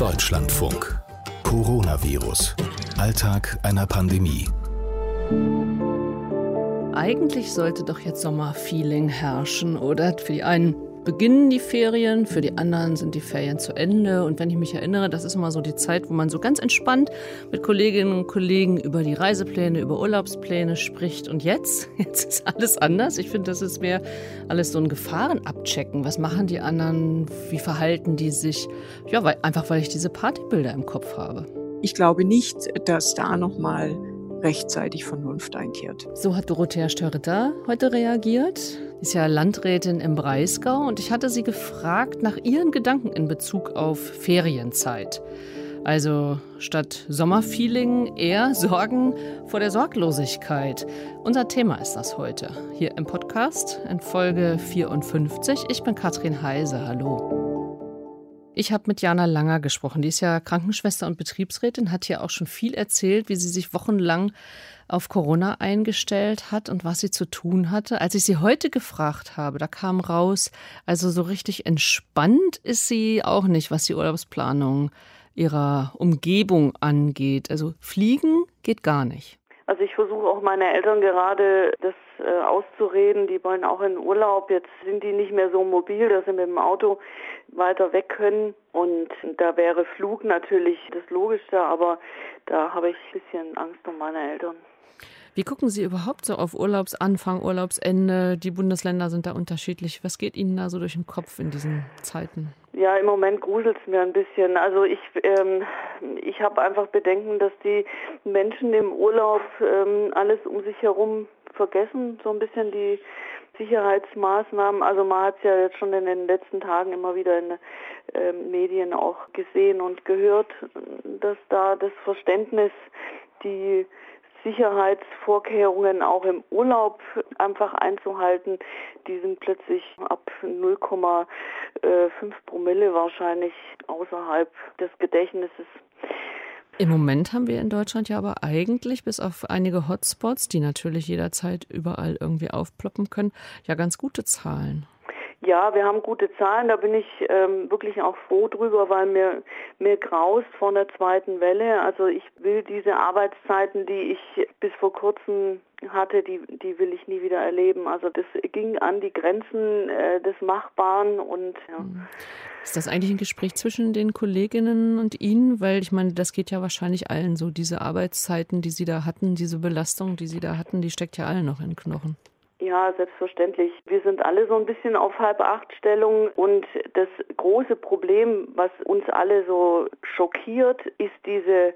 Deutschlandfunk. Coronavirus. Alltag einer Pandemie. Eigentlich sollte doch jetzt Sommerfeeling herrschen, oder? Für die einen beginnen die Ferien, für die anderen sind die Ferien zu Ende. Und wenn ich mich erinnere, das ist immer so die Zeit, wo man so ganz entspannt mit Kolleginnen und Kollegen über die Reisepläne, über Urlaubspläne spricht. Und jetzt, jetzt ist alles anders. Ich finde, das ist mehr alles so ein Gefahrenabchecken. Was machen die anderen? Wie verhalten die sich? Ja, weil, einfach weil ich diese Partybilder im Kopf habe. Ich glaube nicht, dass da nochmal rechtzeitig Vernunft einkehrt. So hat Dorothea Störritter heute reagiert. Ist ja Landrätin im Breisgau und ich hatte sie gefragt nach ihren Gedanken in Bezug auf Ferienzeit. Also statt Sommerfeeling eher Sorgen vor der Sorglosigkeit. Unser Thema ist das heute. Hier im Podcast in Folge 54. Ich bin Katrin Heise. Hallo. Ich habe mit Jana Langer gesprochen. Die ist ja Krankenschwester und Betriebsrätin, hat hier auch schon viel erzählt, wie sie sich wochenlang auf Corona eingestellt hat und was sie zu tun hatte. Als ich sie heute gefragt habe, da kam raus, also so richtig entspannt ist sie auch nicht, was die Urlaubsplanung ihrer Umgebung angeht. Also fliegen geht gar nicht. Also ich versuche auch meine Eltern gerade das äh, auszureden. Die wollen auch in Urlaub. Jetzt sind die nicht mehr so mobil, dass sie mit dem Auto weiter weg können. Und da wäre Flug natürlich das Logischste, aber da habe ich ein bisschen Angst um meine Eltern. Wie gucken Sie überhaupt so auf Urlaubsanfang, Urlaubsende? Die Bundesländer sind da unterschiedlich. Was geht Ihnen da so durch den Kopf in diesen Zeiten? Ja, im Moment gruselt es mir ein bisschen. Also ich, ähm, ich habe einfach Bedenken, dass die Menschen im Urlaub ähm, alles um sich herum vergessen, so ein bisschen die Sicherheitsmaßnahmen. Also man hat es ja jetzt schon in den letzten Tagen immer wieder in den äh, Medien auch gesehen und gehört, dass da das Verständnis, die Sicherheitsvorkehrungen auch im Urlaub einfach einzuhalten, die sind plötzlich ab 0,5 Promille wahrscheinlich außerhalb des Gedächtnisses. Im Moment haben wir in Deutschland ja aber eigentlich, bis auf einige Hotspots, die natürlich jederzeit überall irgendwie aufploppen können, ja ganz gute Zahlen. Ja, wir haben gute Zahlen, da bin ich ähm, wirklich auch froh drüber, weil mir, mir graust von der zweiten Welle. Also ich will diese Arbeitszeiten, die ich bis vor kurzem hatte, die, die will ich nie wieder erleben. Also das ging an die Grenzen äh, des Machbaren und ja. Mhm. Ist das eigentlich ein Gespräch zwischen den Kolleginnen und Ihnen? Weil ich meine, das geht ja wahrscheinlich allen so. Diese Arbeitszeiten, die Sie da hatten, diese Belastung, die Sie da hatten, die steckt ja allen noch in den Knochen. Ja, selbstverständlich. Wir sind alle so ein bisschen auf halb acht Stellung und das große Problem, was uns alle so schockiert, ist diese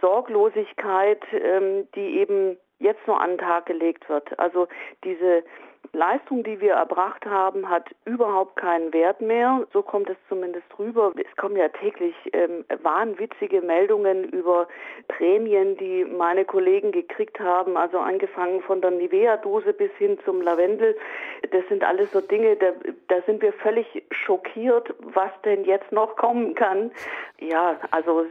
Sorglosigkeit, ähm, die eben jetzt nur an den Tag gelegt wird. Also diese Leistung, die wir erbracht haben, hat überhaupt keinen Wert mehr. So kommt es zumindest rüber. Es kommen ja täglich ähm, wahnwitzige Meldungen über Prämien, die meine Kollegen gekriegt haben. Also angefangen von der Nivea-Dose bis hin zum Lavendel. Das sind alles so Dinge, da, da sind wir völlig schockiert, was denn jetzt noch kommen kann. Ja, also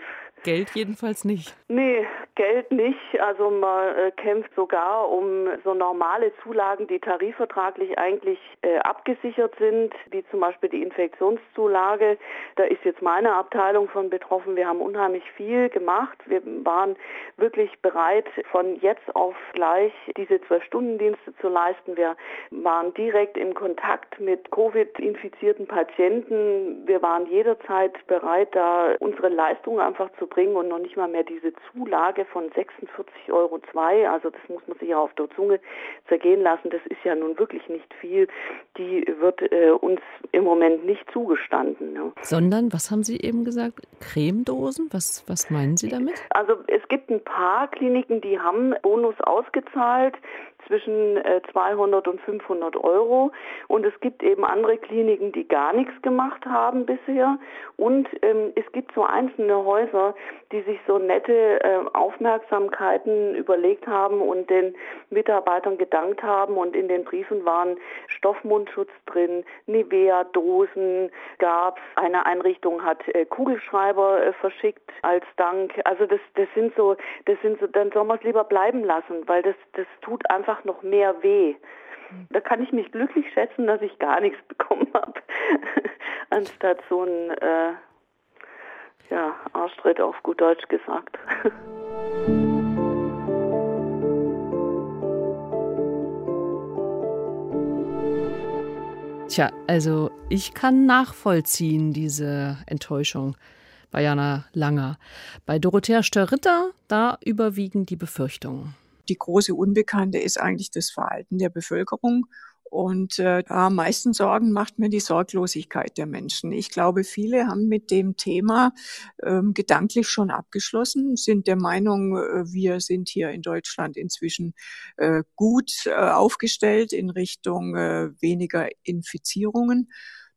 Geld jedenfalls nicht. Nee, Geld nicht. Also man äh, kämpft sogar um so normale Zulagen, die tarifvertraglich eigentlich äh, abgesichert sind, wie zum Beispiel die Infektionszulage. Da ist jetzt meine Abteilung von betroffen. Wir haben unheimlich viel gemacht. Wir waren wirklich bereit, von jetzt auf gleich diese Zwölf-Stunden-Dienste zu leisten. Wir waren direkt im Kontakt mit Covid-infizierten Patienten. Wir waren jederzeit bereit, da unsere Leistung einfach zu bringen und noch nicht mal mehr diese Zulage von 46,02 Euro. Also das muss man sich ja auf der Zunge zergehen lassen. Das ist ja nun wirklich nicht viel. Die wird äh, uns im Moment nicht zugestanden. Ja. Sondern, was haben Sie eben gesagt? Cremedosen? Was, was meinen Sie damit? Also es gibt ein paar Kliniken, die haben Bonus ausgezahlt zwischen 200 äh, und 500 Euro. Und es gibt eben andere Kliniken, die gar nichts gemacht haben bisher. Und ähm, es gibt so einzelne Häuser, die sich so nette äh, Aufmerksamkeiten überlegt haben und den Mitarbeitern gedankt haben. Und in den Briefen waren Stoffmundschutz drin, Nivea-Dosen gab Eine Einrichtung hat äh, Kugelschreiber äh, verschickt als Dank. Also das, das sind so, das sind so, dann soll man es lieber bleiben lassen, weil das, das tut einfach noch mehr weh. Da kann ich mich glücklich schätzen, dass ich gar nichts bekommen habe, anstatt so ein äh, ja, Arschtritt auf gut Deutsch gesagt. Tja, also ich kann nachvollziehen diese Enttäuschung bei Jana Langer. Bei Dorothea Störritter, da überwiegen die Befürchtungen. Die große Unbekannte ist eigentlich das Verhalten der Bevölkerung und äh, am meisten Sorgen macht mir die Sorglosigkeit der Menschen. Ich glaube, viele haben mit dem Thema ähm, gedanklich schon abgeschlossen, sind der Meinung, äh, wir sind hier in Deutschland inzwischen äh, gut äh, aufgestellt in Richtung äh, weniger Infizierungen.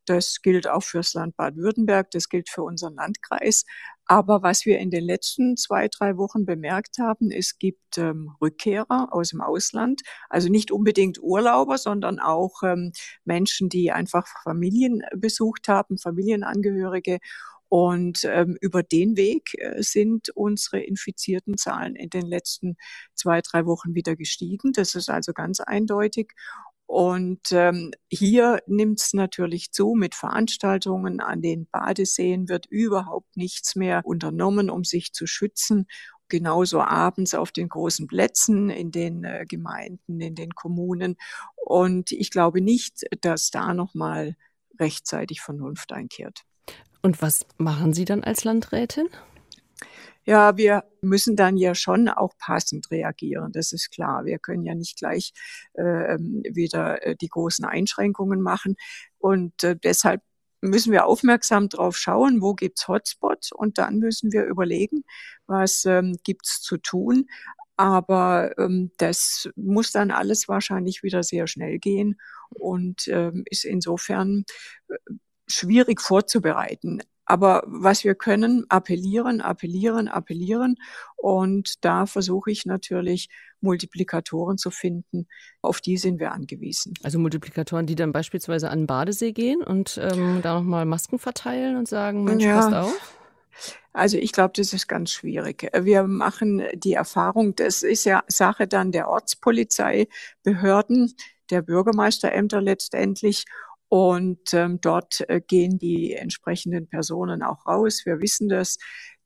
Das gilt auch fürs Land Baden-Württemberg, das gilt für unseren Landkreis. Aber was wir in den letzten zwei, drei Wochen bemerkt haben, es gibt ähm, Rückkehrer aus dem Ausland, also nicht unbedingt Urlauber, sondern auch ähm, Menschen, die einfach Familien besucht haben, Familienangehörige. Und ähm, über den Weg äh, sind unsere infizierten Zahlen in den letzten zwei, drei Wochen wieder gestiegen. Das ist also ganz eindeutig. Und ähm, hier nimmt es natürlich zu mit Veranstaltungen. An den Badeseen wird überhaupt nichts mehr unternommen, um sich zu schützen. Genauso abends auf den großen Plätzen in den äh, Gemeinden, in den Kommunen. Und ich glaube nicht, dass da nochmal rechtzeitig Vernunft einkehrt. Und was machen Sie dann als Landrätin? Ja, wir müssen dann ja schon auch passend reagieren. Das ist klar. Wir können ja nicht gleich äh, wieder äh, die großen Einschränkungen machen. Und äh, deshalb müssen wir aufmerksam drauf schauen, wo gibt's Hotspots und dann müssen wir überlegen, was ähm, gibt's zu tun. Aber ähm, das muss dann alles wahrscheinlich wieder sehr schnell gehen und ähm, ist insofern äh, schwierig vorzubereiten. Aber was wir können, appellieren, appellieren, appellieren. Und da versuche ich natürlich Multiplikatoren zu finden. Auf die sind wir angewiesen. Also Multiplikatoren, die dann beispielsweise an den Badesee gehen und ähm, da nochmal Masken verteilen und sagen, Mensch, ja. passt auf. Also ich glaube, das ist ganz schwierig. Wir machen die Erfahrung, das ist ja Sache dann der Ortspolizei, Behörden, der Bürgermeisterämter letztendlich. Und ähm, dort äh, gehen die entsprechenden Personen auch raus. Wir wissen das.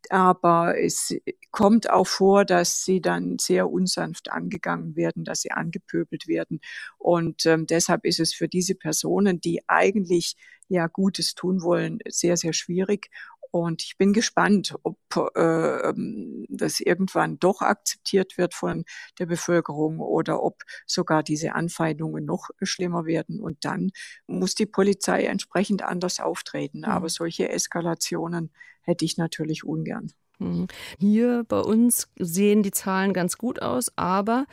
Aber es kommt auch vor, dass sie dann sehr unsanft angegangen werden, dass sie angepöbelt werden. Und ähm, deshalb ist es für diese Personen, die eigentlich ja Gutes tun wollen, sehr, sehr schwierig. Und ich bin gespannt, ob äh, das irgendwann doch akzeptiert wird von der Bevölkerung oder ob sogar diese Anfeindungen noch schlimmer werden. Und dann muss die Polizei entsprechend anders auftreten. Mhm. Aber solche Eskalationen hätte ich natürlich ungern. Mhm. Hier bei uns sehen die Zahlen ganz gut aus, aber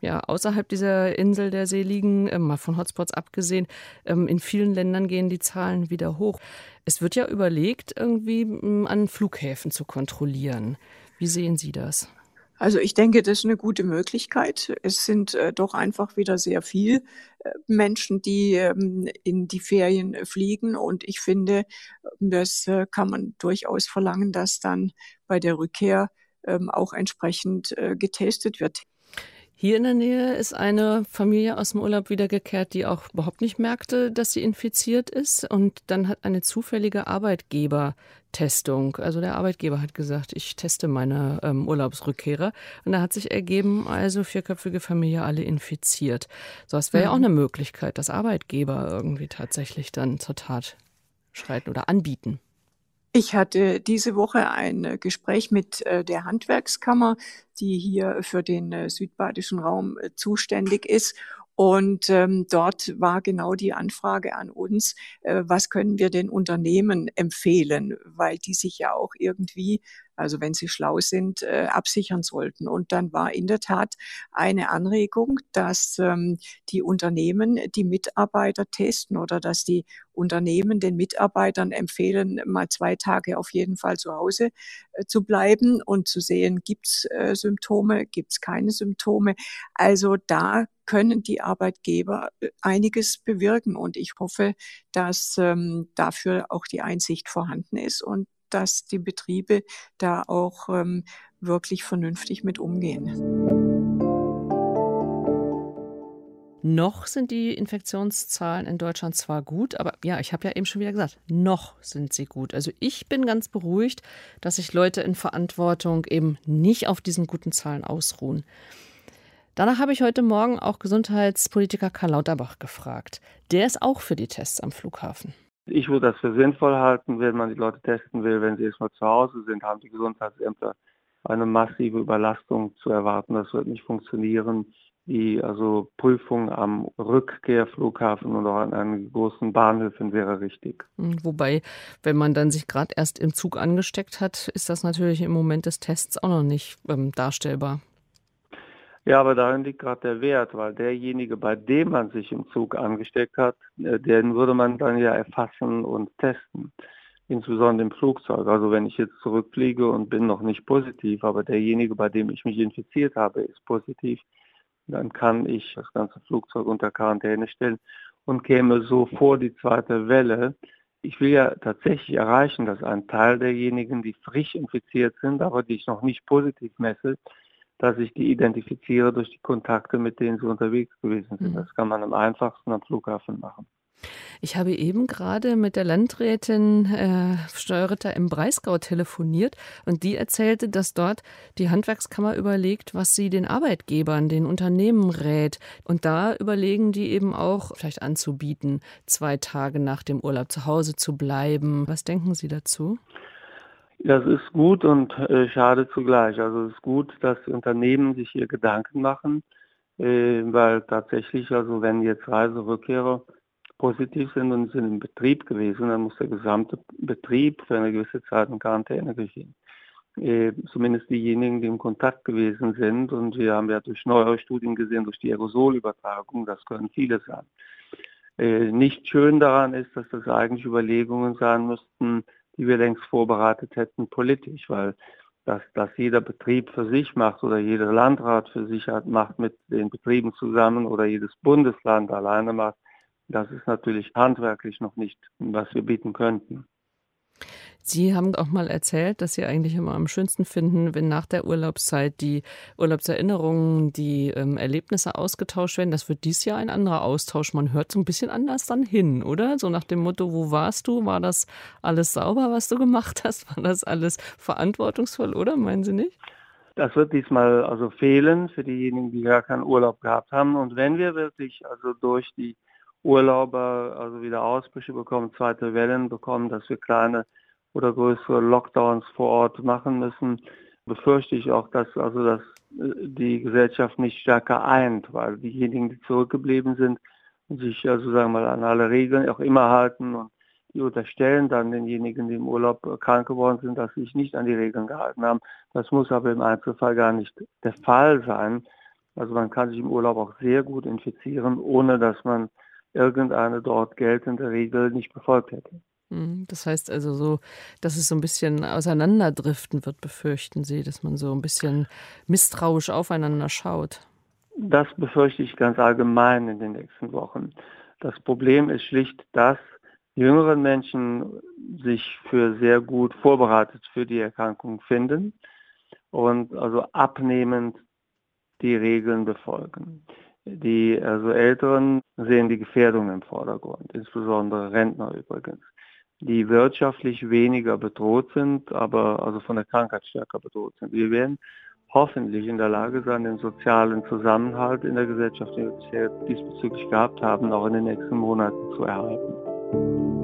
ja, außerhalb dieser Insel der Seligen, äh, mal von Hotspots abgesehen, ähm, in vielen Ländern gehen die Zahlen wieder hoch. Es wird ja überlegt, irgendwie mm, an Flughäfen zu kontrollieren. Wie sehen Sie das? Also ich denke, das ist eine gute Möglichkeit. Es sind äh, doch einfach wieder sehr viel äh, Menschen, die ähm, in die Ferien fliegen. Und ich finde, das äh, kann man durchaus verlangen, dass dann bei der Rückkehr ähm, auch entsprechend äh, getestet wird. Hier in der Nähe ist eine Familie aus dem Urlaub wiedergekehrt, die auch überhaupt nicht merkte, dass sie infiziert ist. Und dann hat eine zufällige Arbeitgebertestung, also der Arbeitgeber hat gesagt, ich teste meine ähm, Urlaubsrückkehrer. Und da hat sich ergeben, also vierköpfige Familie alle infiziert. So, das wäre mhm. ja auch mhm. eine Möglichkeit, dass Arbeitgeber irgendwie tatsächlich dann zur Tat schreiten oder anbieten. Ich hatte diese Woche ein äh, Gespräch mit äh, der Handwerkskammer, die hier für den äh, südbadischen Raum zuständig ist. Und ähm, dort war genau die Anfrage an uns, äh, was können wir den Unternehmen empfehlen, weil die sich ja auch irgendwie also wenn sie schlau sind, äh, absichern sollten. Und dann war in der Tat eine Anregung, dass ähm, die Unternehmen die Mitarbeiter testen oder dass die Unternehmen den Mitarbeitern empfehlen, mal zwei Tage auf jeden Fall zu Hause äh, zu bleiben und zu sehen, gibt's äh, Symptome, gibt's keine Symptome. Also da können die Arbeitgeber äh, einiges bewirken. Und ich hoffe, dass ähm, dafür auch die Einsicht vorhanden ist und dass die Betriebe da auch ähm, wirklich vernünftig mit umgehen. Noch sind die Infektionszahlen in Deutschland zwar gut, aber ja, ich habe ja eben schon wieder gesagt, noch sind sie gut. Also ich bin ganz beruhigt, dass sich Leute in Verantwortung eben nicht auf diesen guten Zahlen ausruhen. Danach habe ich heute Morgen auch Gesundheitspolitiker Karl Lauterbach gefragt. Der ist auch für die Tests am Flughafen. Ich würde das für sinnvoll halten, wenn man die Leute testen will, wenn sie erstmal zu Hause sind, haben die Gesundheitsämter eine massive Überlastung zu erwarten. Das wird nicht funktionieren die also Prüfung am Rückkehrflughafen auch an einen großen Bahnhöfen wäre richtig. Hm, wobei, wenn man dann sich gerade erst im Zug angesteckt hat, ist das natürlich im Moment des Tests auch noch nicht ähm, darstellbar. Ja, aber darin liegt gerade der Wert, weil derjenige, bei dem man sich im Zug angesteckt hat, äh, den würde man dann ja erfassen und testen. Insbesondere im Flugzeug. Also wenn ich jetzt zurückfliege und bin noch nicht positiv, aber derjenige, bei dem ich mich infiziert habe, ist positiv, dann kann ich das ganze Flugzeug unter Quarantäne stellen und käme so vor die zweite Welle. Ich will ja tatsächlich erreichen, dass ein Teil derjenigen, die frisch infiziert sind, aber die ich noch nicht positiv messe, dass ich die identifiziere durch die Kontakte, mit denen sie unterwegs gewesen sind. Mhm. Das kann man am einfachsten am Flughafen machen. Ich habe eben gerade mit der Landrätin äh, Steuerritter im Breisgau telefoniert und die erzählte, dass dort die Handwerkskammer überlegt, was sie den Arbeitgebern, den Unternehmen rät. Und da überlegen die eben auch, vielleicht anzubieten, zwei Tage nach dem Urlaub zu Hause zu bleiben. Was denken Sie dazu? Das ist gut und äh, schade zugleich. Also es ist gut, dass Unternehmen sich hier Gedanken machen, äh, weil tatsächlich, also wenn jetzt Reiserückkehrer positiv sind und sind im Betrieb gewesen, dann muss der gesamte Betrieb für eine gewisse Zeit in Quarantäne geschehen. Äh, zumindest diejenigen, die im Kontakt gewesen sind. Und wir haben ja durch neuere Studien gesehen, durch die Aerosolübertragung, das können viele sein. Äh, nicht schön daran ist, dass das eigentlich Überlegungen sein müssten, die wir längst vorbereitet hätten politisch, weil dass das jeder Betrieb für sich macht oder jeder Landrat für sich hat, macht mit den Betrieben zusammen oder jedes Bundesland alleine macht, das ist natürlich handwerklich noch nicht, was wir bieten könnten. Sie haben auch mal erzählt, dass Sie eigentlich immer am schönsten finden, wenn nach der Urlaubszeit die Urlaubserinnerungen, die ähm, Erlebnisse ausgetauscht werden. Das wird dies Jahr ein anderer Austausch. Man hört so ein bisschen anders dann hin, oder? So nach dem Motto, wo warst du? War das alles sauber, was du gemacht hast? War das alles verantwortungsvoll, oder? Meinen Sie nicht? Das wird diesmal also fehlen für diejenigen, die gar keinen Urlaub gehabt haben. Und wenn wir wirklich also durch die Urlauber also wieder Ausbrüche bekommen, zweite Wellen bekommen, dass wir kleine oder größere Lockdowns vor Ort machen müssen, befürchte ich auch, dass also dass äh, die Gesellschaft nicht stärker eint, weil diejenigen, die zurückgeblieben sind und sich also sagen wir mal an alle Regeln auch immer halten und die unterstellen dann denjenigen, die im Urlaub krank geworden sind, dass sie sich nicht an die Regeln gehalten haben. Das muss aber im Einzelfall gar nicht der Fall sein. Also man kann sich im Urlaub auch sehr gut infizieren, ohne dass man irgendeine dort geltende Regel nicht befolgt hätte. Hm, das heißt also so, dass es so ein bisschen auseinanderdriften wird, befürchten Sie, dass man so ein bisschen misstrauisch aufeinander schaut. Das befürchte ich ganz allgemein in den nächsten Wochen. Das Problem ist schlicht, dass jüngere Menschen sich für sehr gut vorbereitet für die Erkrankung finden und also abnehmend die Regeln befolgen. Die also Älteren sehen die Gefährdung im Vordergrund, insbesondere Rentner übrigens, die wirtschaftlich weniger bedroht sind, aber also von der Krankheit stärker bedroht sind. Wir werden hoffentlich in der Lage sein, den sozialen Zusammenhalt in der Gesellschaft, den wir bisher diesbezüglich gehabt haben, auch in den nächsten Monaten zu erhalten.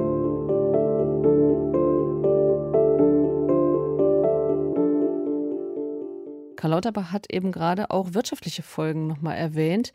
Karl Lauterbach hat eben gerade auch wirtschaftliche Folgen nochmal erwähnt.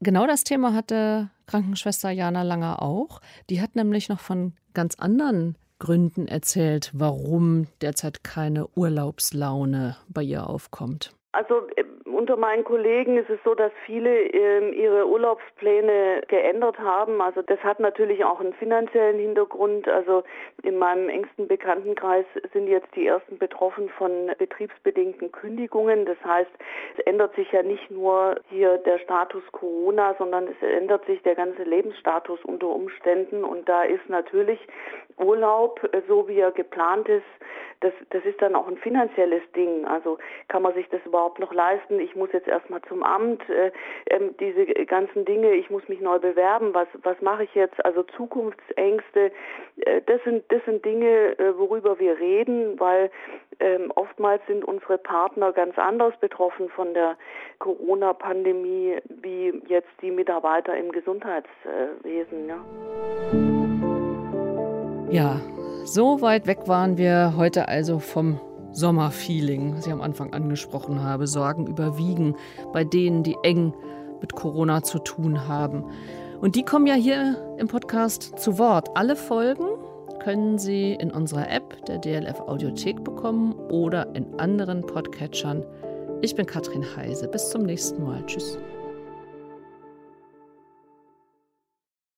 Genau das Thema hatte Krankenschwester Jana Langer auch. Die hat nämlich noch von ganz anderen Gründen erzählt, warum derzeit keine Urlaubslaune bei ihr aufkommt. Also äh, unter meinen Kollegen ist es so, dass viele ähm, ihre Urlaubspläne geändert haben. Also das hat natürlich auch einen finanziellen Hintergrund. Also in meinem engsten Bekanntenkreis sind jetzt die ersten betroffen von betriebsbedingten Kündigungen. Das heißt, es ändert sich ja nicht nur hier der Status Corona, sondern es ändert sich der ganze Lebensstatus unter Umständen. Und da ist natürlich Urlaub, äh, so wie er geplant ist, das, das ist dann auch ein finanzielles Ding. Also kann man sich das überhaupt noch leisten? Ich muss jetzt erstmal zum Amt, äh, äh, diese ganzen Dinge, ich muss mich neu bewerben, was, was mache ich jetzt? Also Zukunftsängste, äh, das, sind, das sind Dinge, äh, worüber wir reden, weil ähm, oftmals sind unsere Partner ganz anders betroffen von der Corona-Pandemie wie jetzt die Mitarbeiter im Gesundheitswesen. Ja. Ja, so weit weg waren wir heute also vom Sommerfeeling, was ich am Anfang angesprochen habe. Sorgen überwiegen bei denen, die eng mit Corona zu tun haben. Und die kommen ja hier im Podcast zu Wort. Alle Folgen können Sie in unserer App der DLF Audiothek bekommen oder in anderen Podcatchern. Ich bin Katrin Heise. Bis zum nächsten Mal. Tschüss.